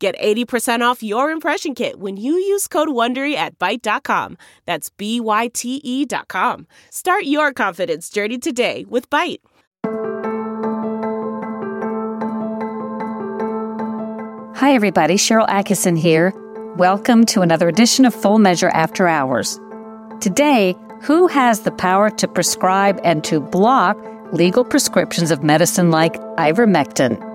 Get 80% off your impression kit when you use code WONDERY at Byte.com. That's B-Y-T-E dot com. Start your confidence journey today with Byte. Hi, everybody. Sharyl Attkisson here. Welcome to another edition of Full Measure After Hours. Today, who has the power to prescribe and to block legal prescriptions of medicine like ivermectin?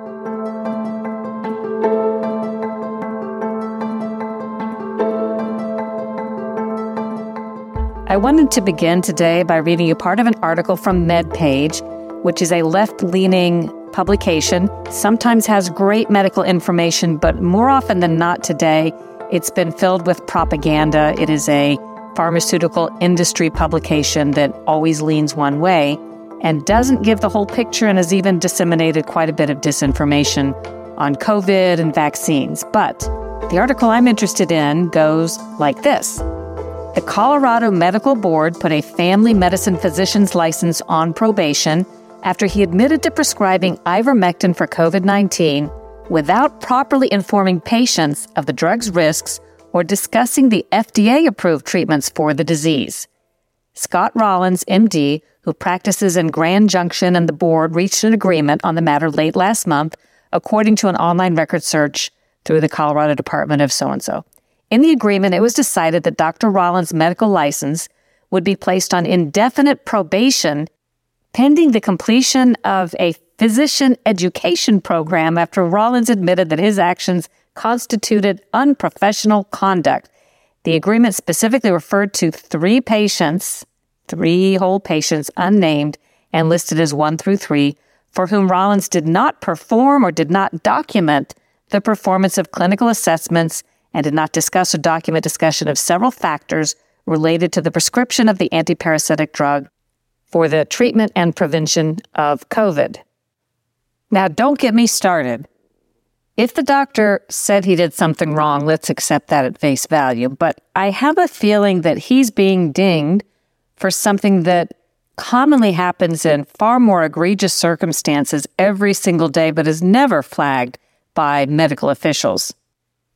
I wanted to begin today by reading you part of an article from MedPage, which is a left leaning publication, sometimes has great medical information, but more often than not today, it's been filled with propaganda. It is a pharmaceutical industry publication that always leans one way and doesn't give the whole picture and has even disseminated quite a bit of disinformation on COVID and vaccines. But the article I'm interested in goes like this. The Colorado Medical Board put a family medicine physician's license on probation after he admitted to prescribing ivermectin for COVID 19 without properly informing patients of the drug's risks or discussing the FDA approved treatments for the disease. Scott Rollins, MD, who practices in Grand Junction, and the board reached an agreement on the matter late last month, according to an online record search through the Colorado Department of so and so. In the agreement, it was decided that Dr. Rollins' medical license would be placed on indefinite probation pending the completion of a physician education program after Rollins admitted that his actions constituted unprofessional conduct. The agreement specifically referred to three patients, three whole patients unnamed and listed as one through three, for whom Rollins did not perform or did not document the performance of clinical assessments and did not discuss or document discussion of several factors related to the prescription of the antiparasitic drug for the treatment and prevention of COVID. Now, don't get me started. If the doctor said he did something wrong, let's accept that at face value. But I have a feeling that he's being dinged for something that commonly happens in far more egregious circumstances every single day, but is never flagged by medical officials,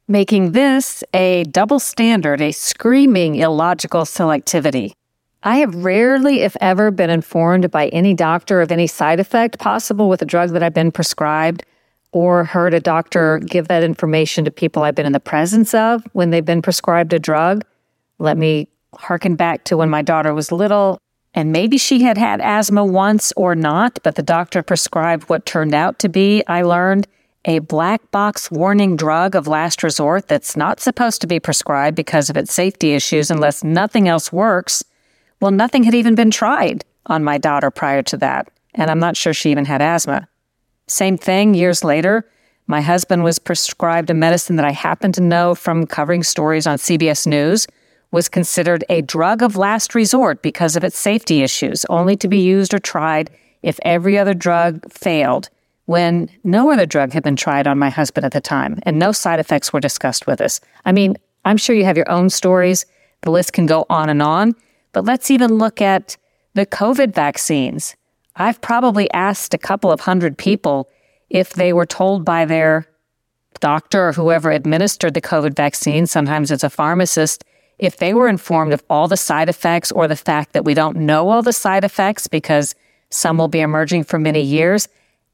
making this a double standard, a screaming illogical selectivity. I have rarely, if ever, been informed by any doctor of any side effect possible with a drug that I've been prescribed or heard a doctor give that information to people I've been in the presence of when they've been prescribed a drug. Let me harken back to when my daughter was little, and maybe she had had asthma once or not, but the doctor prescribed what turned out to be, I learned, a black box warning drug of last resort that's not supposed to be prescribed because of its safety issues mm-hmm. unless nothing else works. Well, nothing had even been tried on my daughter prior to that, and I'm not sure she even had asthma. Same thing years later, my husband was prescribed a medicine that I happen to know from covering stories on CBS News was considered a drug of last resort because of its safety issues, only to be used or tried if every other drug failed, when no other drug had been tried on my husband at the time and no side effects were discussed with us. I mean, I'm sure you have your own stories. The list can go on and on. But let's even look at the COVID vaccines. I've probably asked a couple of hundred people if they were told by their doctor or whoever administered the COVID vaccine, sometimes it's a pharmacist, if they were informed of all the side effects or the fact that we don't know all the side effects because some will be emerging for many years.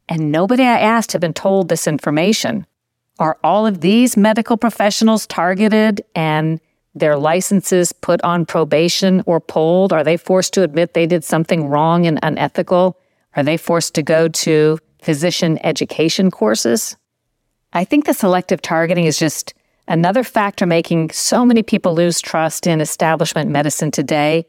And nobody I asked had been told this information. Are all of these medical professionals targeted and their licenses put on probation or pulled? Are they forced to admit they did something wrong and unethical? Are they forced to go to physician education courses? I think the selective targeting is just another factor making so many people lose trust in establishment medicine today.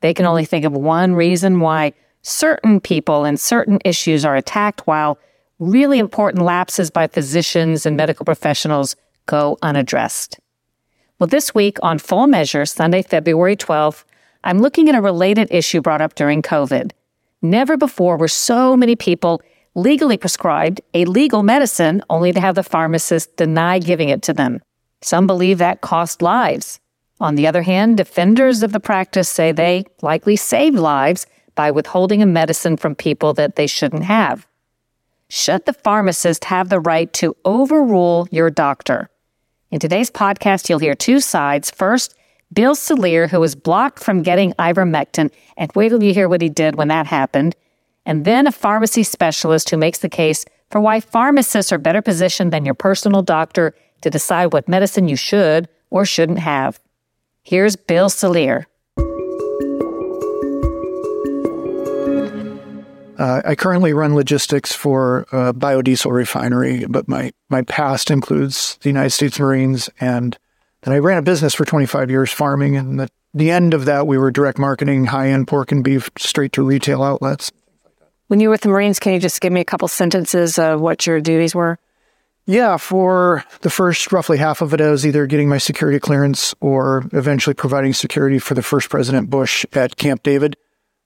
They can only think of one reason why certain people and certain issues are attacked while really important lapses by physicians and medical professionals go unaddressed. Well, this week on Full Measure, Sunday, February 12th, I'm looking at a related issue brought up during COVID. Never before were so many people legally prescribed a legal medicine only to have the pharmacist deny giving it to them. Some believe that cost lives. On the other hand, defenders of the practice say they likely saved lives by withholding a medicine from people that they shouldn't have. Should the pharmacist have the right to overrule your doctor? In today's podcast, you'll hear two sides. First, Bill Salier, who was blocked from getting ivermectin, and wait till you hear what he did when that happened. And then a pharmacy specialist who makes the case for why pharmacists are better positioned than your personal doctor to decide what medicine you should or shouldn't have. Here's Bill Salier. Uh, I currently run logistics for a biodiesel refinery, but my, my past includes the United States Marines. And then I ran a business for 25 years farming. And the, the end of that, we were direct marketing high end pork and beef straight to retail outlets. When you were with the Marines, can you just give me a couple sentences of what your duties were? Yeah, for the first roughly half of it, I was either getting my security clearance or eventually providing security for the first President Bush at Camp David.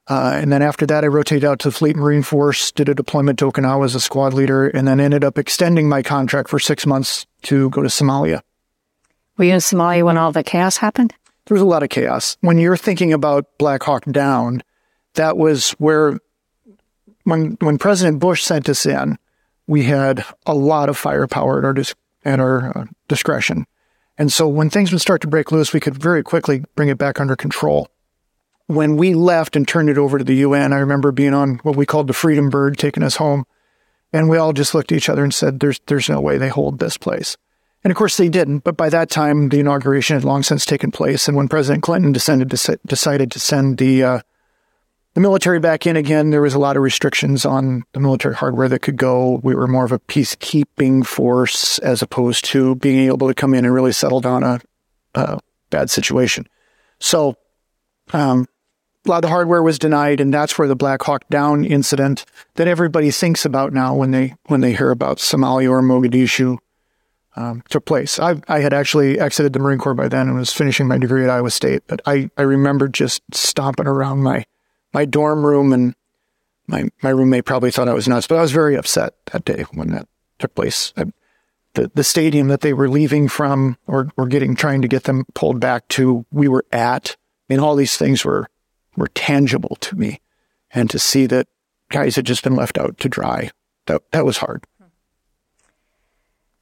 Uh, and then after that, I rotated out to the Fleet Marine Force, did a deployment to Okinawa as a squad leader, and then ended up extending my contract for six months to go to Somalia. Were you in Somalia when all the chaos happened? There was a lot of chaos. When you're thinking about Black Hawk Down, that was where, when when President Bush sent us in, we had a lot of firepower at our dis- at our uh, discretion, and so when things would start to break loose, we could very quickly bring it back under control when we left and turned it over to the UN, I remember being on what we called the Freedom Bird taking us home. And we all just looked at each other and said, there's, there's no way they hold this place. And of course they didn't. But by that time, the inauguration had long since taken place. And when President Clinton decided to, send the, uh, the military back in again, there was a lot of restrictions on the military hardware that could go. We were more of a peacekeeping force as opposed to being able to come in and really settle down a, a bad situation. So, um, a lot of the hardware was denied, and that's where the Black Hawk Down incident that everybody thinks about now when they when they hear about Somalia or Mogadishu um, took place. I, I had actually exited the Marine Corps by then and was finishing my degree at Iowa State, but I, I remember just stomping around my my dorm room, and my my roommate probably thought I was nuts, but I was very upset that day when that took place. I, the, the stadium that they were leaving from or, or getting trying to get them pulled back to we were at I mean all these things were were tangible to me. And to see that guys had just been left out to dry, that, that was hard.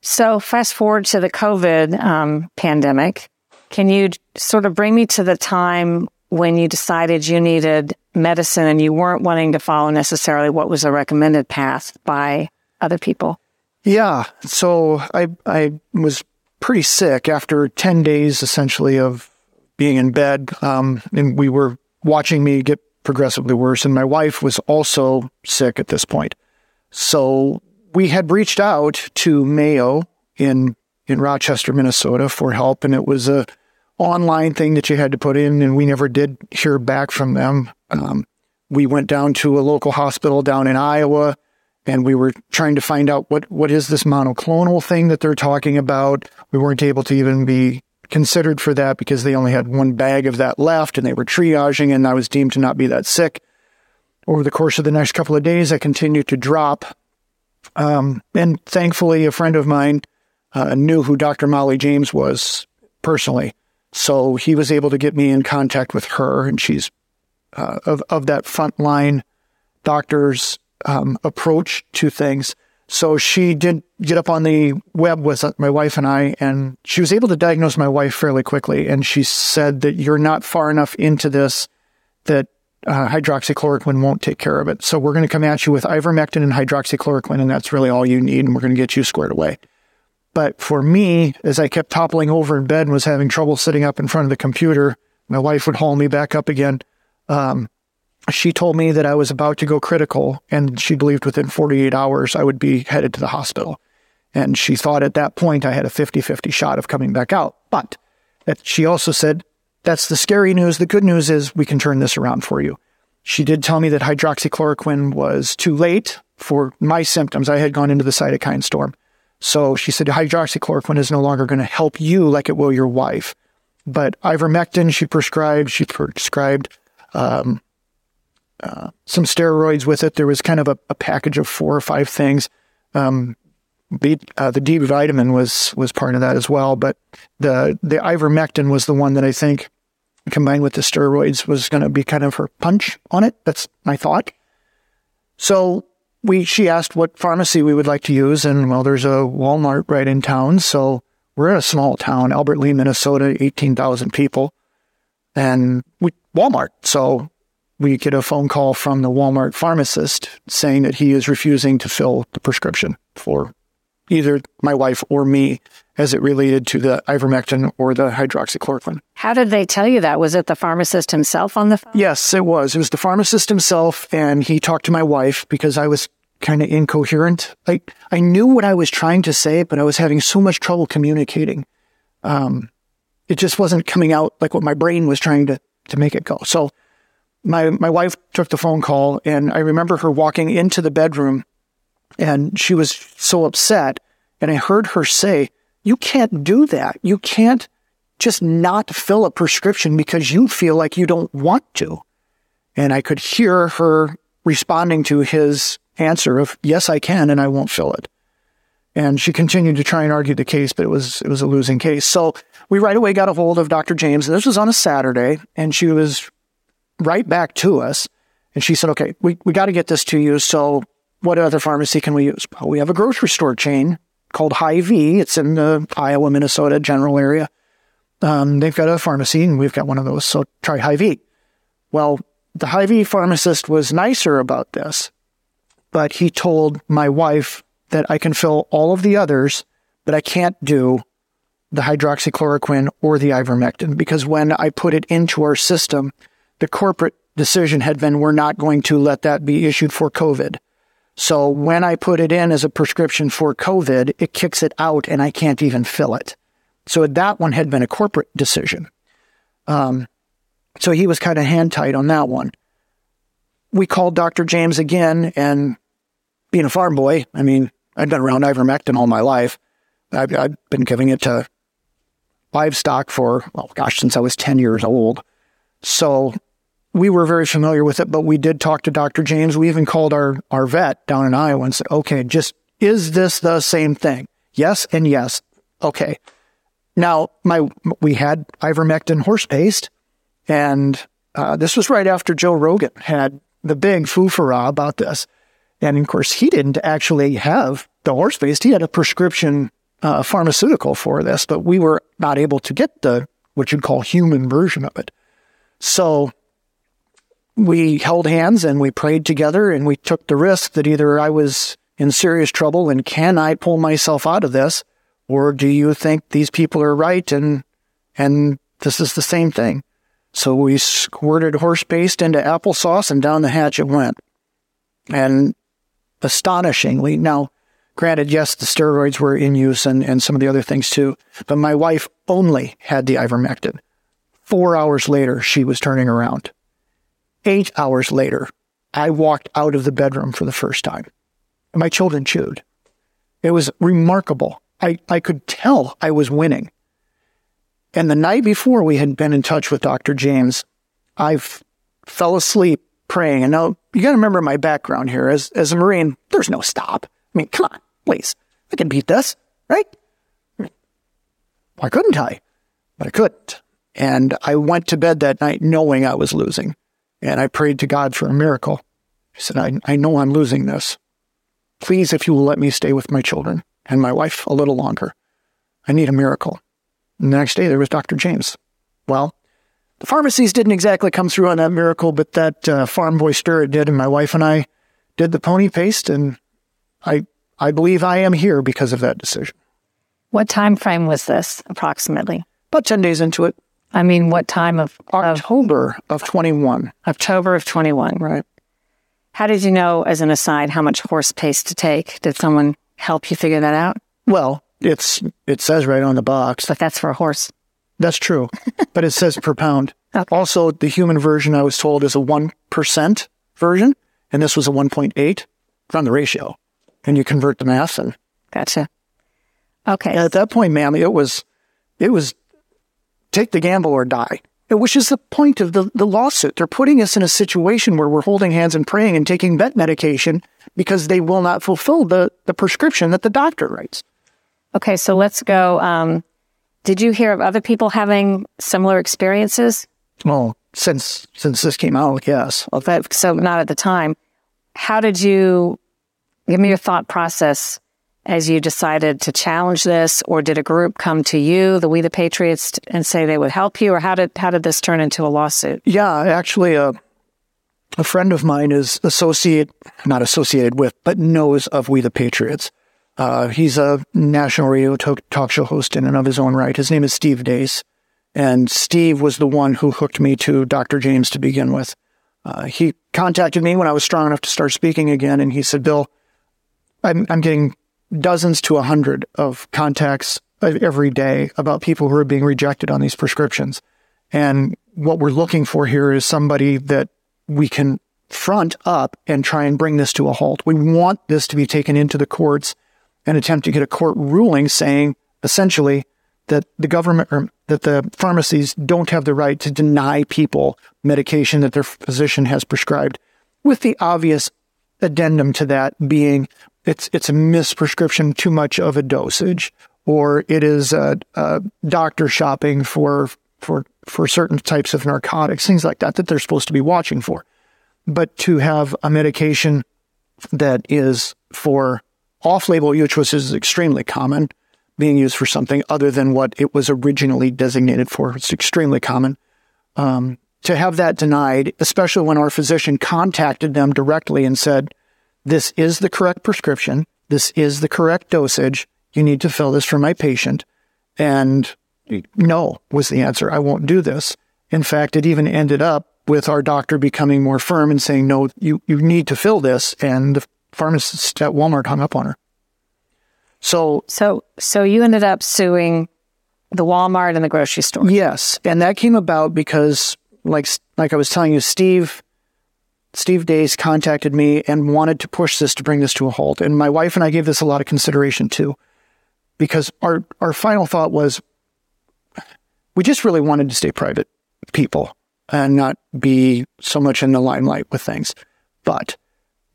So, fast forward to the COVID um, pandemic. Can you sort of bring me to the time when you decided you needed medicine and you weren't wanting to follow necessarily what was a recommended path by other people? Yeah. So I I was pretty sick after ten days essentially of being in bed, um, and we were watching me get progressively worse. And my wife was also sick at this point. So we had reached out to Mayo in, in Rochester, Minnesota for help. And it was a online thing that you had to put in. And we never did hear back from them. Um, we went down to a local hospital down in Iowa and we were trying to find out what, what is this monoclonal thing that they're talking about. We weren't able to even be considered for that because they only had one bag of that left and they were triaging and I was deemed to not be that sick. Over the course of the next couple of days, I continued to drop. Um, and thankfully, a friend of mine uh, knew who Dr. Molly James was personally. So he was able to get me in contact with her, and she's uh, of, of that frontline doctor's um, approach to things. So she did get up on the web with my wife and I, and she was able to diagnose my wife fairly quickly. And she said that you're not far enough into this that uh, hydroxychloroquine won't take care of it. So we're going to come at you with ivermectin and hydroxychloroquine, and that's really all you need, and we're going to get you squared away. But for me, as I kept toppling over in bed and was having trouble sitting up in front of the computer, my wife would haul me back up again. Um, she told me that I was about to go critical and she believed within 48 hours I would be headed to the hospital. And she thought at that point I had a 50 50 shot of coming back out. But she also said, That's the scary news. The good news is we can turn this around for you. She did tell me that hydroxychloroquine was too late for my symptoms. I had gone into the cytokine storm. So she said hydroxychloroquine is no longer going to help you like it will your wife. but ivermectin she prescribed. She prescribed um, some steroids with it. There was kind of a, a package of four or five things. Um, uh, the D vitamin was was part of that as well, but the the ivermectin was the one that I think combined with the steroids was going to be kind of her punch on it. That's my thought. So we she asked what pharmacy we would like to use, and well, there's a Walmart right in town, so we're in a small town, Albert Lea, Minnesota, eighteen thousand people, and we Walmart. So we get a phone call from the Walmart pharmacist saying that he is refusing to fill the prescription for either my wife or me as it related to the ivermectin or the hydroxychloroquine. How did they tell you that? Was it the pharmacist himself on the phone? Yes, it was. It was the pharmacist himself, and he talked to my wife because I was kind of incoherent. Like I knew what I was trying to say, but I was having so much trouble communicating. Um, it just wasn't coming out like what my brain was trying to to make it go. So my my wife took the phone call, and I remember her walking into the bedroom, and she was so upset. And I heard her say, "You can't do that. You can't just not fill a prescription because you feel like you don't want to." And I could hear her responding to his answer of, "Yes, I can, and I won't fill it." And she continued to try and argue the case, but it was it was a losing case. So we right away got a hold of Dr. James, and this was on a Saturday, and she was right back to us. And she said, okay, we, we got to get this to you. So what other pharmacy can we use? Well, we have a grocery store chain called Hy-Vee. It's in the Iowa, Minnesota general area. Um, they've got a pharmacy and we've got one of those. So try Hy-Vee. Well, the Hy-Vee pharmacist was nicer about this, but he told my wife that I can fill all of the others, but I can't do the hydroxychloroquine or the ivermectin because when I put it into our system, the corporate decision had been we're not going to let that be issued for COVID. So when I put it in as a prescription for COVID, it kicks it out and I can't even fill it. So that one had been a corporate decision. Um, so he was kind of hand tight on that one. We called Dr. James again, and being a farm boy, I mean, I've been around ivermectin all my life. I've, I've been giving it to livestock for, well, gosh, since I was 10 years old. So we were very familiar with it, but we did talk to Dr. James. We even called our, our vet down in Iowa and said, okay, just is this the same thing? Yes and yes. Okay. Now, my we had ivermectin horse paste, and uh, this was right after Joe Rogan had the big foofara about this. And of course, he didn't actually have the horse paste. He had a prescription uh, pharmaceutical for this, but we were not able to get the what you'd call human version of it. So we held hands and we prayed together and we took the risk that either I was in serious trouble and can I pull myself out of this? Or do you think these people are right and, and this is the same thing? So we squirted horse paste into applesauce and down the hatch it went. And astonishingly, now, granted, yes, the steroids were in use and, and some of the other things too, but my wife only had the ivermectin. Four hours later, she was turning around. Eight hours later, I walked out of the bedroom for the first time. My children chewed. It was remarkable. I, I could tell I was winning. And the night before we had been in touch with Dr. James, I fell asleep praying. And now you got to remember my background here. As, as a Marine, there's no stop. I mean, come on, please. I can beat this, right? Why couldn't I? But I couldn't. And I went to bed that night knowing I was losing. And I prayed to God for a miracle. I said, I, I know I'm losing this. Please, if you will let me stay with my children and my wife a little longer. I need a miracle. And the next day there was Dr. James. Well, the pharmacies didn't exactly come through on that miracle, but that uh, farm boy spirit did. And my wife and I did the pony paste. And I, I believe I am here because of that decision. What time frame was this approximately? About 10 days into it. I mean, what time of, October of 21. October of 21? Right. How did you know, as an aside, how much horse paste to take? Did someone help you figure that out? Well, it's it says right on the box. But that's for a horse. That's true, but it says per pound. Okay. Also, the human version I was told is a one percent version, and this was a one point eight. Run the ratio, and you convert the math, and Gotcha. Okay. at that point, ma'am, it was it was take the gamble or die. Which is the point of the, the lawsuit. They're putting us in a situation where we're holding hands and praying and taking vet medication because they will not fulfill the, the prescription that the doctor writes. Okay, so let's go. Um, did you hear of other people having similar experiences? Well, since since this came out, yes. Well, that, so not at the time. How did you give me your thought process as you decided to challenge this, or did a group come to you, the We the Patriots, and say they would help you, or how did how did this turn into a lawsuit? Yeah, actually, a a friend of mine is associate, not associated with, but knows of We the Patriots. Uh, he's a national radio talk show host in and of his own right. His name is Steve Deace, And Steve was the one who hooked me to Dr. James to begin with. Uh, he contacted me when I was strong enough to start speaking again, and he said, Bill, I'm, I'm getting dozens to a hundred of contacts every day about people who are being rejected on these prescriptions. And what we're looking for here is somebody that we can front up and try and bring this to a halt. We want this to be taken into the courts and attempt to get a court ruling saying essentially that the government or that the pharmacies don't have the right to deny people medication that their physician has prescribed with the obvious addendum to that being it's it's a misprescription too much of a dosage or it is a, a doctor shopping for for for certain types of narcotics things like that that they're supposed to be watching for but to have a medication that is for off-label use which is extremely common being used for something other than what it was originally designated for. It's extremely common. Um, to have that denied, especially when our physician contacted them directly and said, this is the correct prescription. This is the correct dosage. You need to fill this for my patient. And no was the answer. I won't do this. In fact, it even ended up with our doctor becoming more firm and saying, no, you, you need to fill this. And the pharmacist at Walmart hung up on her. So, so, so you ended up suing the Walmart and the grocery store. Yes, and that came about because, like, like I was telling you, Steve, Steve Deace contacted me and wanted to push this to bring this to a halt, and my wife and I gave this a lot of consideration too, because our our final thought was, we just really wanted to stay private people and not be so much in the limelight with things, but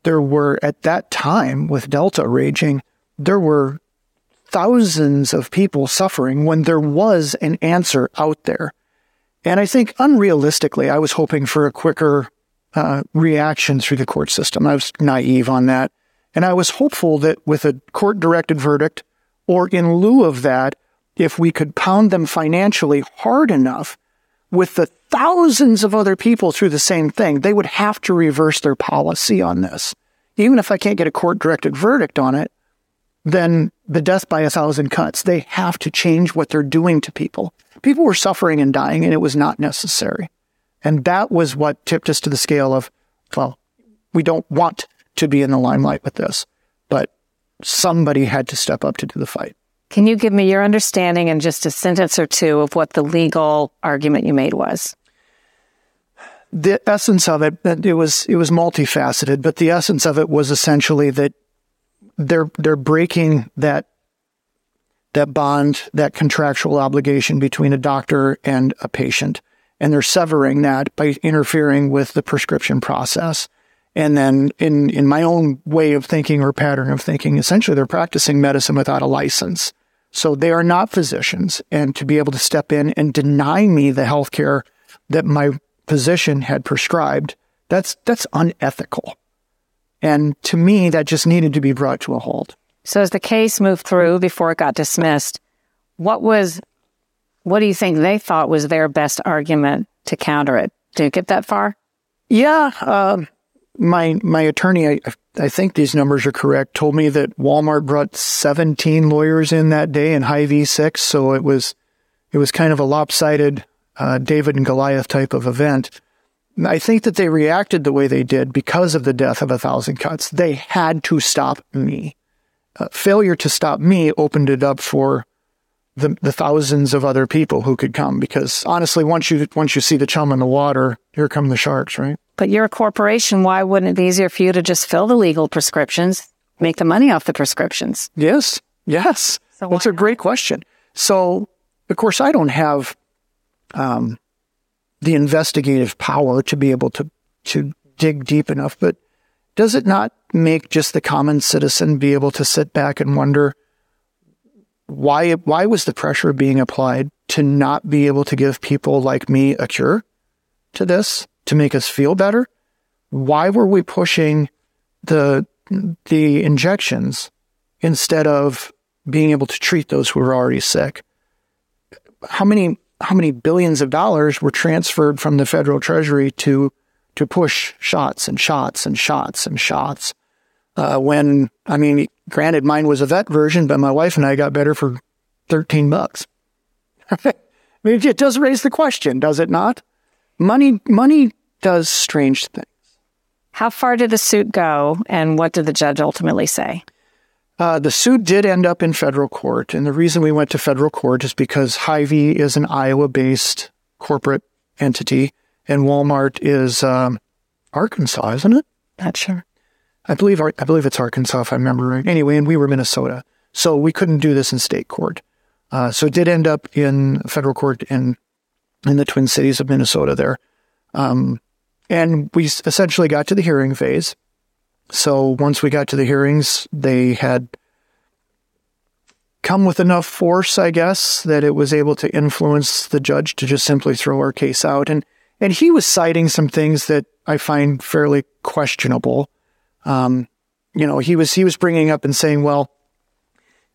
there were at that time with Delta raging there were thousands of people suffering when there was an answer out there. And I think unrealistically, I was hoping for a quicker uh, reaction through the court system. I was naive on that. And I was hopeful that with a court directed verdict, or in lieu of that, if we could pound them financially hard enough with the thousands of other people through the same thing, they would have to reverse their policy on this. Even if I can't get a court directed verdict on it, then the death by a thousand cuts. They have to change what they're doing to people. People were suffering and dying, and it was not necessary. And that was what tipped us to the scale of, well, we don't want to be in the limelight with this, but somebody had to step up to do the fight. Can you give me your understanding in just a sentence or two of what the legal argument you made was? The essence of it, it was it was multifaceted, but the essence of it was essentially that they're they're breaking that that bond, that contractual obligation between a doctor and a patient. And they're severing that by interfering with the prescription process. And then in, in my own way of thinking or pattern of thinking, essentially they're practicing medicine without a license. So they are not physicians. And to be able to step in and deny me the health care that my physician had prescribed, that's, that's unethical. And to me, that just needed to be brought to a halt. So as the case moved through before it got dismissed, what was, what do you think they thought was their best argument to counter it? Did it get that far? Yeah. Um, my, my attorney, I, I think these numbers are correct, told me that Walmart brought 17 lawyers in that day in Hy-Vee 6. So it was, it was kind of a lopsided, uh, David and Goliath type of event. I think that they reacted the way they did because of the death of a thousand cuts. They had to stop me. Uh, failure to stop me opened it up for the, the thousands of other people who could come because honestly, once you, once you see the chum in the water, here come the sharks, right? But you're a corporation. Why wouldn't it be easier for you to just fill the legal prescriptions, make the money off the prescriptions? Yes. Yes. So That's a great question. So, of course, I don't have um, the investigative power to be able to to dig deep enough. But does it not make just the common citizen be able to sit back and wonder why why was the pressure being applied to not be able to give people like me a cure to this to make us feel better? Why were we pushing the the injections instead of being able to treat those who were already sick? How many how many billions of dollars were transferred from the federal treasury to to push shots and shots and shots and shots? Uh, when I mean, granted, mine was a vet version, but my wife and I got better for thirteen bucks. I mean, it does raise the question, does it not? Money, money does strange things. How far did the suit go, and what did the judge ultimately say? Uh, the suit did end up in federal court, and the reason we went to federal court is because Hy-Vee is an Iowa-based corporate entity, and Walmart is um, Arkansas, isn't it? Not sure. I believe I believe it's Arkansas, if I remember right. Anyway, and we were Minnesota, so we couldn't do this in state court. Uh, so it did end up in federal court in in the Twin Cities of Minnesota there, um, and we essentially got to the hearing phase. So once we got to the hearings, they had come with enough force, I guess, that it was able to influence the judge to just simply throw our case out. And and he was citing some things that I find fairly questionable. Um, you know, he was he was bringing up and saying, well,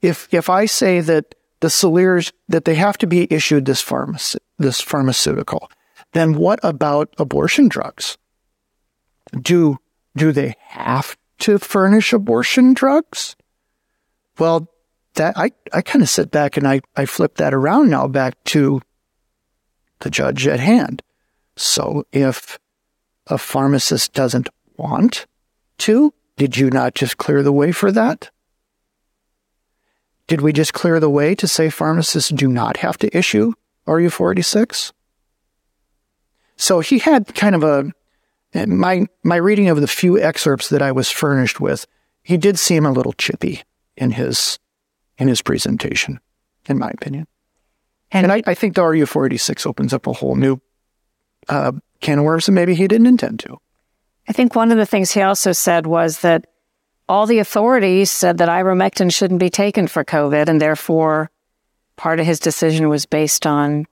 if if I say that the Saliers that they have to be issued this pharmacy, this pharmaceutical, then what about abortion drugs? Do do they have to furnish abortion drugs? Well, that I, I kind of sit back and I, I flip that around now back to the judge at hand. So if a pharmacist doesn't want to, did you not just clear the way for that? Did we just clear the way to say pharmacists do not have to issue RU 486? So he had kind of a my my reading of the few excerpts that I was furnished with, he did seem a little chippy in his in his presentation, in my opinion. And, and I, I, think the RU 486 opens up a whole new uh, can of worms, and maybe he didn't intend to. I think one of the things he also said was that all the authorities said that ivermectin shouldn't be taken for COVID, and therefore part of his decision was based on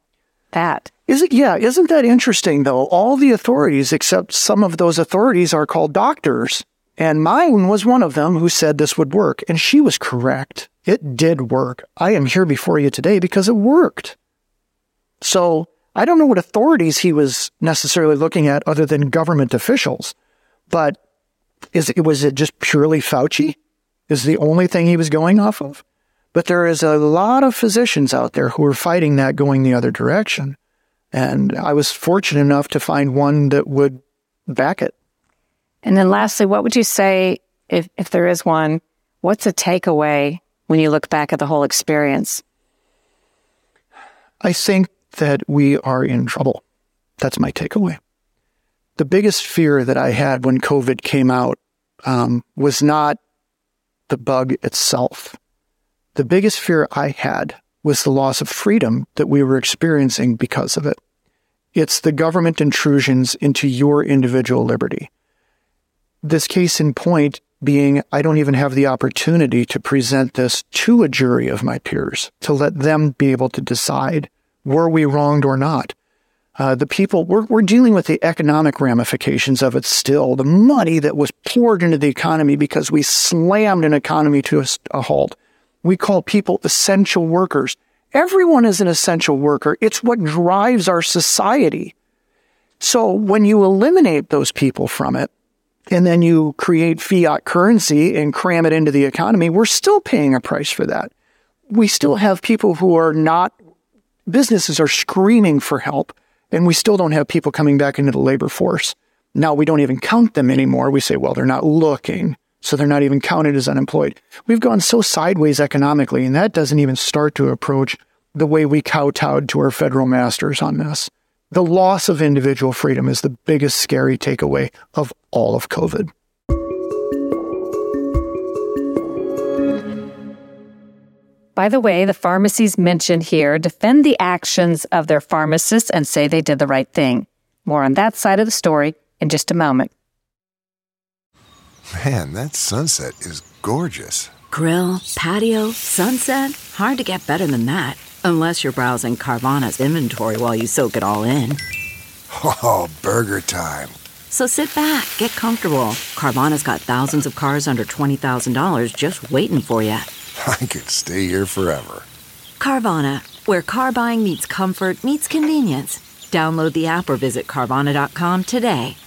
that. Is it? Yeah. Isn't that interesting though? All the authorities, except some of those authorities, are called doctors. And mine was one of them who said this would work. And she was correct. It did work. I am here before you today because it worked. So I don't know what authorities he was necessarily looking at other than government officials, but is it, was it just purely Fauci? Is the only thing he was going off of? But there is a lot of physicians out there who are fighting that going the other direction. And I was fortunate enough to find one that would back it. And then lastly, what would you say, if, if there is one, what's a takeaway when you look back at the whole experience? I think that we are in trouble. That's my takeaway. The biggest fear that I had when COVID came out um, was not the bug itself. The biggest fear I had was the loss of freedom that we were experiencing because of it. It's the government intrusions into your individual liberty. This case in point being, I don't even have the opportunity to present this to a jury of my peers to let them be able to decide were we wronged or not. Uh, the people, we're, we're dealing with the economic ramifications of it still, the money that was poured into the economy because we slammed an economy to a, a halt. We call people essential workers. Everyone is an essential worker. It's what drives our society. So when you eliminate those people from it, and then you create fiat currency and cram it into the economy, we're still paying a price for that. We still have people who are not, businesses are screaming for help, and we still don't have people coming back into the labor force. Now we don't even count them anymore. We say, well, they're not looking. So they're not even counted as unemployed. We've gone so sideways economically, and that doesn't even start to approach the way we kowtowed to our federal masters on this. The loss of individual freedom is the biggest scary takeaway of all of COVID. By the way, the pharmacies mentioned here defend the actions of their pharmacists and say they did the right thing. More on that side of the story in just a moment. Man, that sunset is gorgeous. Grill, patio, sunset. Hard to get better than that. Unless you're browsing Carvana's inventory while you soak it all in. Oh, burger time. So sit back, get comfortable. Carvana's got thousands of cars under $20,000 just waiting for you. I could stay here forever. Carvana, where car buying meets comfort, meets convenience. Download the app or visit Carvana.com today.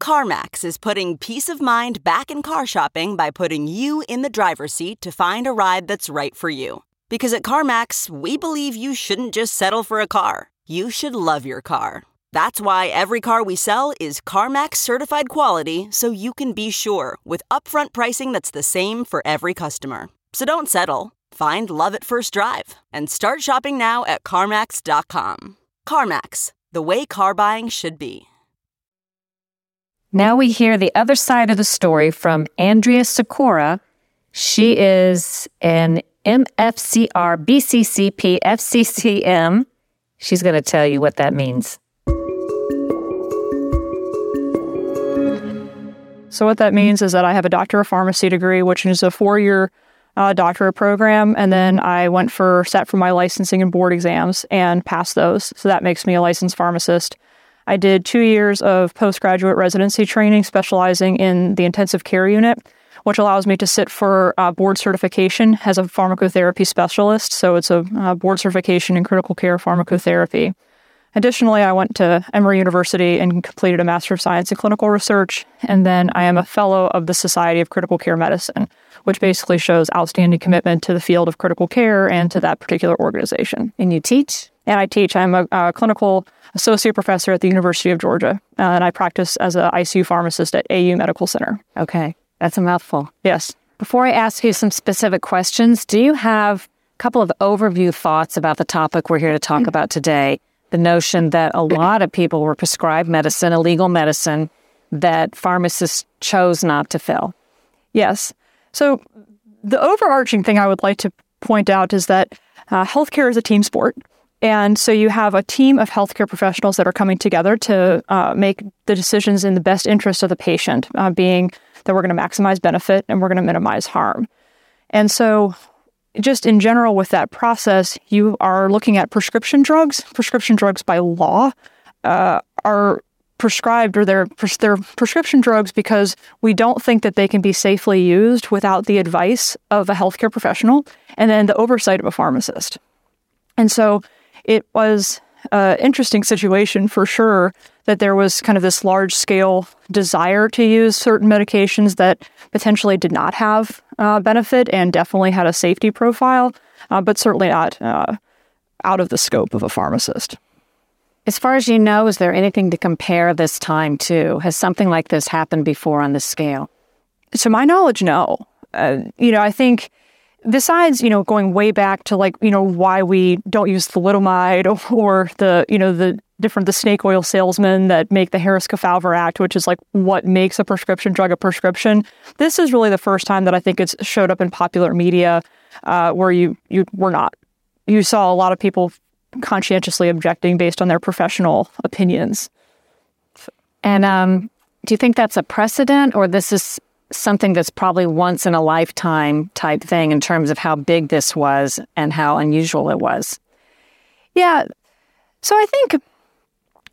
CarMax is putting peace of mind back in car shopping by putting you in the driver's seat to find a ride that's right for you. Because at CarMax, we believe you shouldn't just settle for a car, you should love your car. That's why every car we sell is CarMax certified quality so you can be sure with upfront pricing that's the same for every customer. So don't settle. Find love at first drive and start shopping now at CarMax.com. CarMax, the way car buying should be. Now we hear the other side of the story from Andrea Sikora. She is an MFCR BCCP FCCM. She's going to tell you what that means. So, what that means is that I have a doctor of pharmacy degree, which is a four year uh, doctorate program. And then I went for, sat for my licensing and board exams and passed those. So, that makes me a licensed pharmacist. I did two years of postgraduate residency training, specializing in the intensive care unit, which allows me to sit for uh, board certification as a pharmacotherapy specialist. So, it's a uh, board certification in critical care pharmacotherapy. Additionally, I went to Emory University and completed a Master of Science in Clinical Research, and then I am a Fellow of the Society of Critical Care Medicine, which basically shows outstanding commitment to the field of critical care and to that particular organization. And you teach? And I teach. I'm a, a clinical associate professor at the University of Georgia, uh, and I practice as an ICU pharmacist at AU Medical Center. Okay, that's a mouthful. Yes. Before I ask you some specific questions, do you have a couple of overview thoughts about the topic we're here to talk about today? The notion that a lot of people were prescribed medicine, illegal medicine, that pharmacists chose not to fill. Yes. So, the overarching thing I would like to point out is that uh, healthcare is a team sport. And so you have a team of healthcare professionals that are coming together to uh, make the decisions in the best interest of the patient, uh, being that we're going to maximize benefit and we're going to minimize harm. And so just in general with that process, you are looking at prescription drugs. Prescription drugs by law uh, are prescribed or they're, they're prescription drugs because we don't think that they can be safely used without the advice of a healthcare professional and then the oversight of a pharmacist. And so it was an interesting situation for sure that there was kind of this large scale desire to use certain medications that potentially did not have uh, benefit and definitely had a safety profile, uh, but certainly not uh, out of the scope of a pharmacist. As far as you know, is there anything to compare this time to? Has something like this happened before on this scale? To my knowledge, no. Uh, you know, I think besides you know going way back to like you know why we don't use thalidomide or the you know the different the snake oil salesmen that make the Harris Kefauver Act, which is like what makes a prescription drug a prescription. This is really the first time that I think it's showed up in popular media uh, where you you were not. You saw a lot of people conscientiously objecting based on their professional opinions. And um, do you think that's a precedent, or this is something that's probably once in a lifetime type thing in terms of how big this was and how unusual it was. Yeah. So I think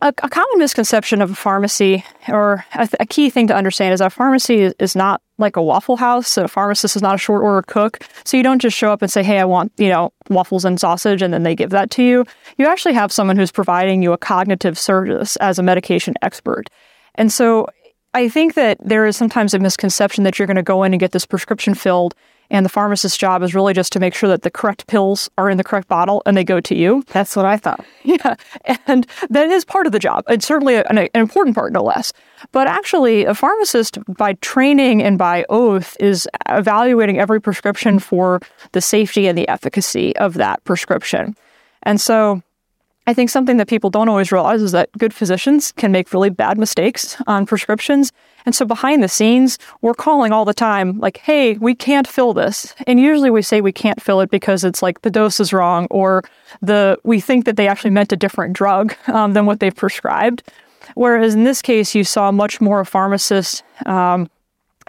a, a common misconception of a pharmacy, or a, a, key thing to understand, is that a pharmacy is, is not like a Waffle House. A pharmacist is not a short order cook. So you don't just show up and say, "Hey, I want you know waffles and sausage," and then they give that to you. You actually have someone who's providing you a cognitive service as a medication expert. And so I think that there is sometimes a misconception that you're going to go in and get this prescription filled, and the pharmacist's job is really just to make sure that the correct pills are in the correct bottle and they go to you. That's what I thought. Yeah. And that is part of the job. It's certainly an, an important part, no less. But actually, a pharmacist, by training and by oath, is evaluating every prescription for the safety and the efficacy of that prescription. And so, I think something that people don't always realize is that good physicians can make really bad mistakes on prescriptions. And so behind the scenes, we're calling all the time, like, hey, we can't fill this. And usually we say we can't fill it because it's like the dose is wrong or the we think that they actually meant a different drug um, than what they've prescribed. Whereas in this case, you saw much more pharmacists um,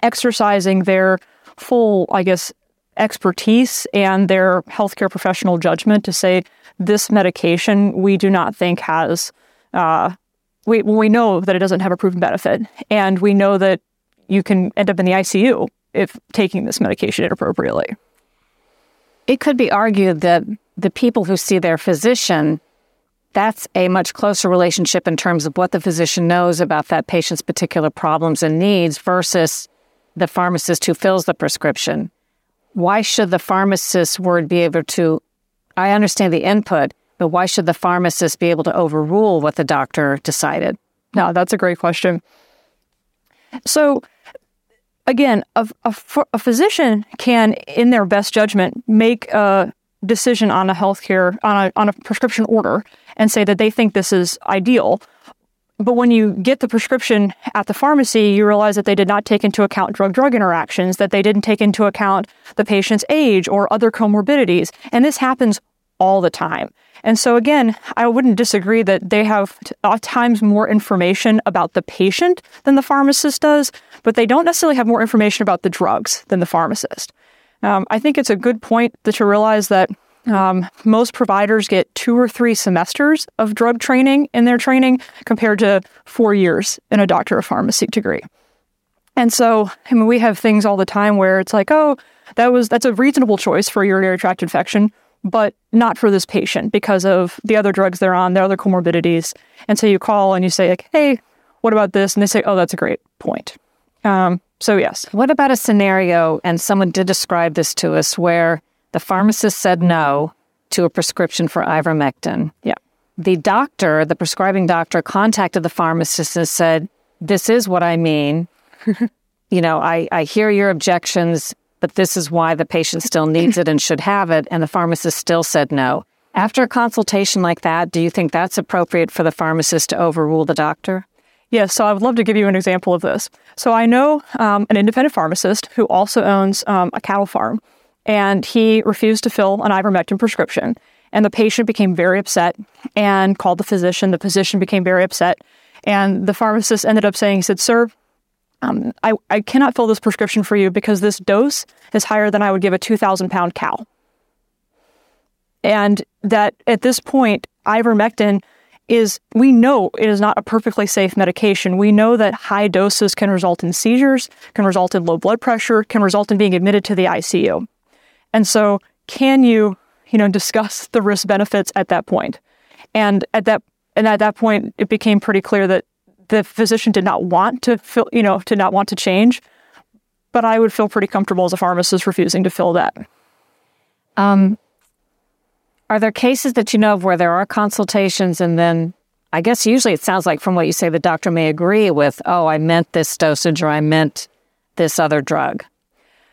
exercising their full, I guess, expertise and their healthcare professional judgment to say this medication we do not think has uh, we we know that it doesn't have a proven benefit, and we know that you can end up in the ICU if taking this medication inappropriately. It could be argued that the people who see their physician that's a much closer relationship in terms of what the physician knows about that patient's particular problems and needs versus the pharmacist who fills the prescription. Why should the pharmacist's word be able to? I understand the input, but why should the pharmacist be able to overrule what the doctor decided? No, that's a great question. So, again, a, a, a physician can, in their best judgment, make a decision on a healthcare on a on a prescription order and say that they think this is ideal. But when you get the prescription at the pharmacy, you realize that they did not take into account drug drug interactions, that they didn't take into account the patient's age or other comorbidities. And this happens all the time. And so, again, I wouldn't disagree that they have at times more information about the patient than the pharmacist does, but they don't necessarily have more information about the drugs than the pharmacist. Um, I think it's a good point to realize that um, most providers get two or three semesters of drug training in their training compared to four years in a doctor of pharmacy degree. And so, I mean, we have things all the time where it's like, oh, that was that's a reasonable choice for urinary tract infection, but not for this patient because of the other drugs they're on, their other comorbidities. And so you call and you say, like, hey, what about this? And they say, oh, that's a great point. Um, so yes. What about a scenario? And someone did describe this to us where the pharmacist said no to a prescription for ivermectin. Yeah. The doctor, the prescribing doctor, contacted the pharmacist and said, This is what I mean. you know, I, I hear your objections, but this is why the patient still needs it and should have it. And the pharmacist still said no. After a consultation like that, do you think that's appropriate for the pharmacist to overrule the doctor? Yes, so I would love to give you an example of this. So I know um, an independent pharmacist who also owns um, a cattle farm and he refused to fill an ivermectin prescription. And the patient became very upset and called the physician. The physician became very upset. And the pharmacist ended up saying, he said, Sir, um, I, I cannot fill this prescription for you because this dose is higher than I would give a 2,000 pound cow. And that at this point, ivermectin is, we know it is not a perfectly safe medication. We know that high doses can result in seizures, can result in low blood pressure, can result in being admitted to the ICU. And so, can you, you know, discuss the risk benefits at that point? And at that and at that point, it became pretty clear that the physician did not want to fill, you know, did not want to change. But I would feel pretty comfortable as a pharmacist refusing to fill that. Um, are there cases that you know of where there are consultations and then I guess usually it sounds like from what you say the doctor may agree with, oh, I meant this dosage or I meant this other drug.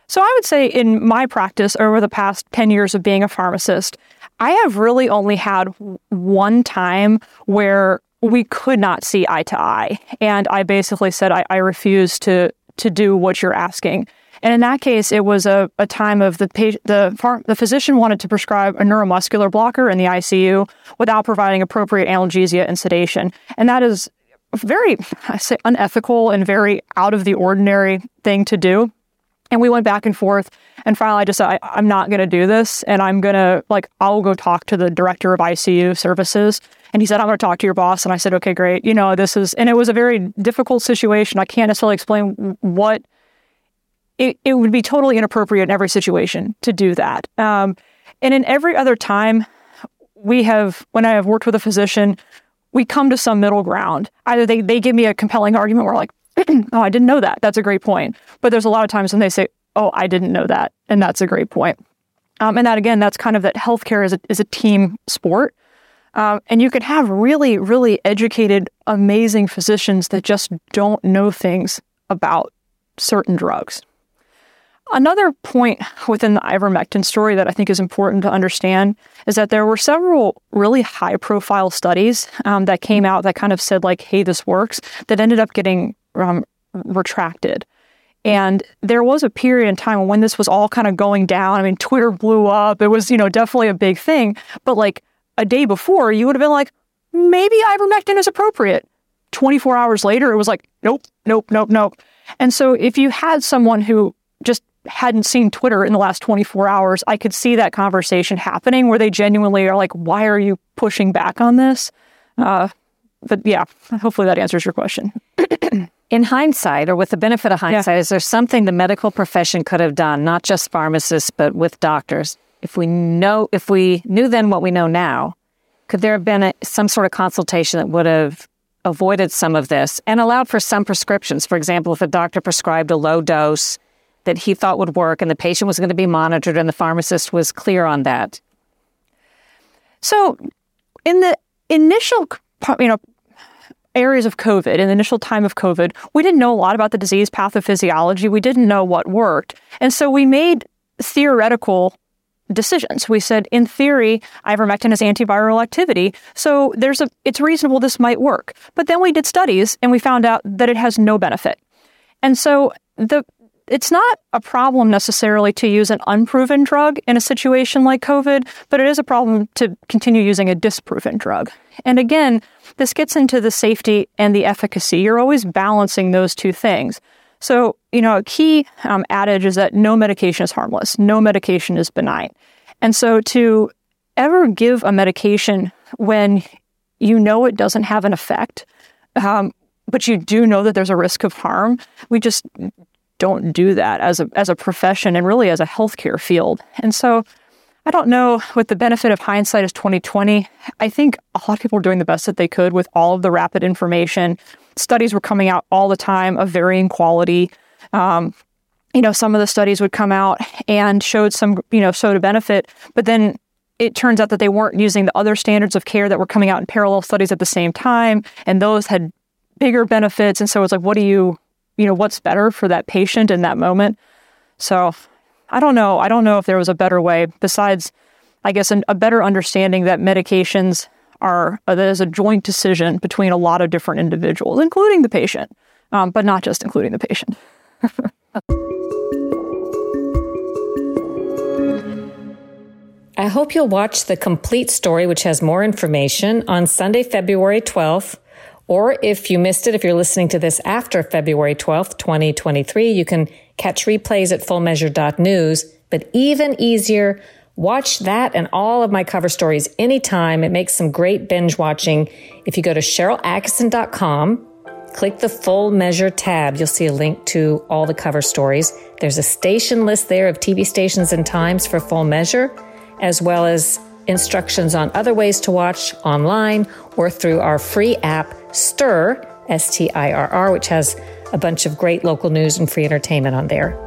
So I would say in my practice over the past 10 years of being a pharmacist, I have really only had one time where we could not see eye to eye. And I basically said, I, I refuse to, to do what you're asking. And in that case, it was a, a time of the the the physician wanted to prescribe a neuromuscular blocker in the ICU without providing appropriate analgesia and sedation, and that is very, I say, unethical and very out of the ordinary thing to do. And we went back and forth. And finally, I just said, I, am not going to do this. And I'm going to, like, I'll go talk to the director of ICU services. And he said, I'm going to talk to your boss. And I said, okay, great. You know, this is, and it was a very difficult situation. I can't necessarily explain what, it, it would be totally inappropriate in every situation to do that. Um, and in every other time, we have, when I have worked with a physician, we come to some middle ground. Either they, they give me a compelling argument where, like, oh, I didn't know that. That's a great point. But there's a lot of times when they say, oh, I didn't know that. And that's a great point. Um, and that, again, that's kind of that healthcare is a, is a team sport. Um, and you can have really, really educated, amazing physicians that just don't know things about certain drugs. Another point within the ivermectin story that I think is important to understand is that there were several really high profile studies um, that came out that kind of said, like, hey, this works, that ended up getting um, retracted. And there was a period in time when this was all kind of going down. I mean, Twitter blew up. It was, you know, definitely a big thing. But like a day before, you would have been like, maybe ivermectin is appropriate. 24 hours later, it was like, nope, nope, nope, nope. And so if you had someone who just hadn't seen Twitter in the last 24 hours, I could see that conversation happening where they genuinely are like, why are you pushing back on this? Uh, but yeah, hopefully that answers your question. in hindsight, or with the benefit of hindsight, yeah. is there something the medical profession could have done, not just pharmacists, but with doctors? If we know, if we knew then what we know now, could there have been a, some sort of consultation that would have avoided some of this and allowed for some prescriptions? For example, if a doctor prescribed a low dose that he thought would work and the patient was going to be monitored and the pharmacist was clear on that. So, in the initial, you know, areas of COVID, in the initial time of COVID, we didn't know a lot about the disease pathophysiology. We didn't know what worked. And so we made theoretical decisions. We said, in theory, ivermectin has antiviral activity, so there's a it's reasonable this might work. But then we did studies and we found out that it has no benefit. And so the it's not a problem necessarily to use an unproven drug in a situation like COVID, but it is a problem to continue using a disproven drug. And again, this gets into the safety and the efficacy. You're always balancing those two things. So, you know, a key um, adage is that no medication is harmless, no medication is benign. And so to ever give a medication when you know it doesn't have an effect, um, but you do know that there's a risk of harm, we just don't do that as a as a profession and really as a healthcare field. And so I don't know with the benefit of hindsight as 2020, I think a lot of people were doing the best that they could with all of the rapid information. Studies were coming out all the time of varying quality. Um, you know, some of the studies would come out and showed some, you know, showed a benefit, but then it turns out that they weren't using the other standards of care that were coming out in parallel studies at the same time, and those had bigger benefits. And so it's like, what do you you know, what's better for that patient in that moment. So I don't know. I don't know if there was a better way besides, I guess, an, a better understanding that medications are uh, that is a joint decision between a lot of different individuals, including the patient, um, but not just including the patient. I hope you'll watch the complete story, which has more information, on Sunday, February 12th or if you missed it, if you're listening to this after February 12th, 2023, you can catch replays at fullmeasure.news. But even easier, watch that and all of my cover stories anytime. It makes some great binge watching. If you go to SharylAttkisson.com, click the full measure tab, you'll see a link to all the cover stories. There's a station list there of TV stations and times for full measure, as well as instructions on other ways to watch online or through our free app, STIRR, S T I R R, which has a bunch of great local news and free entertainment on there.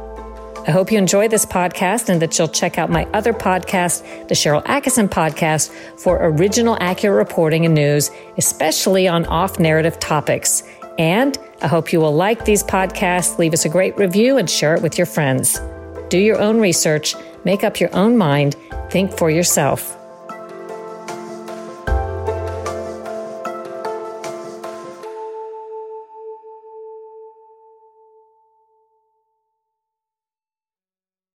I hope you enjoy this podcast and that you'll check out my other podcast, the Sharyl Attkisson Podcast, for original, accurate reporting and news, especially on off narrative topics. And I hope you will like these podcasts, leave us a great review, and share it with your friends. Do your own research, make up your own mind, think for yourself.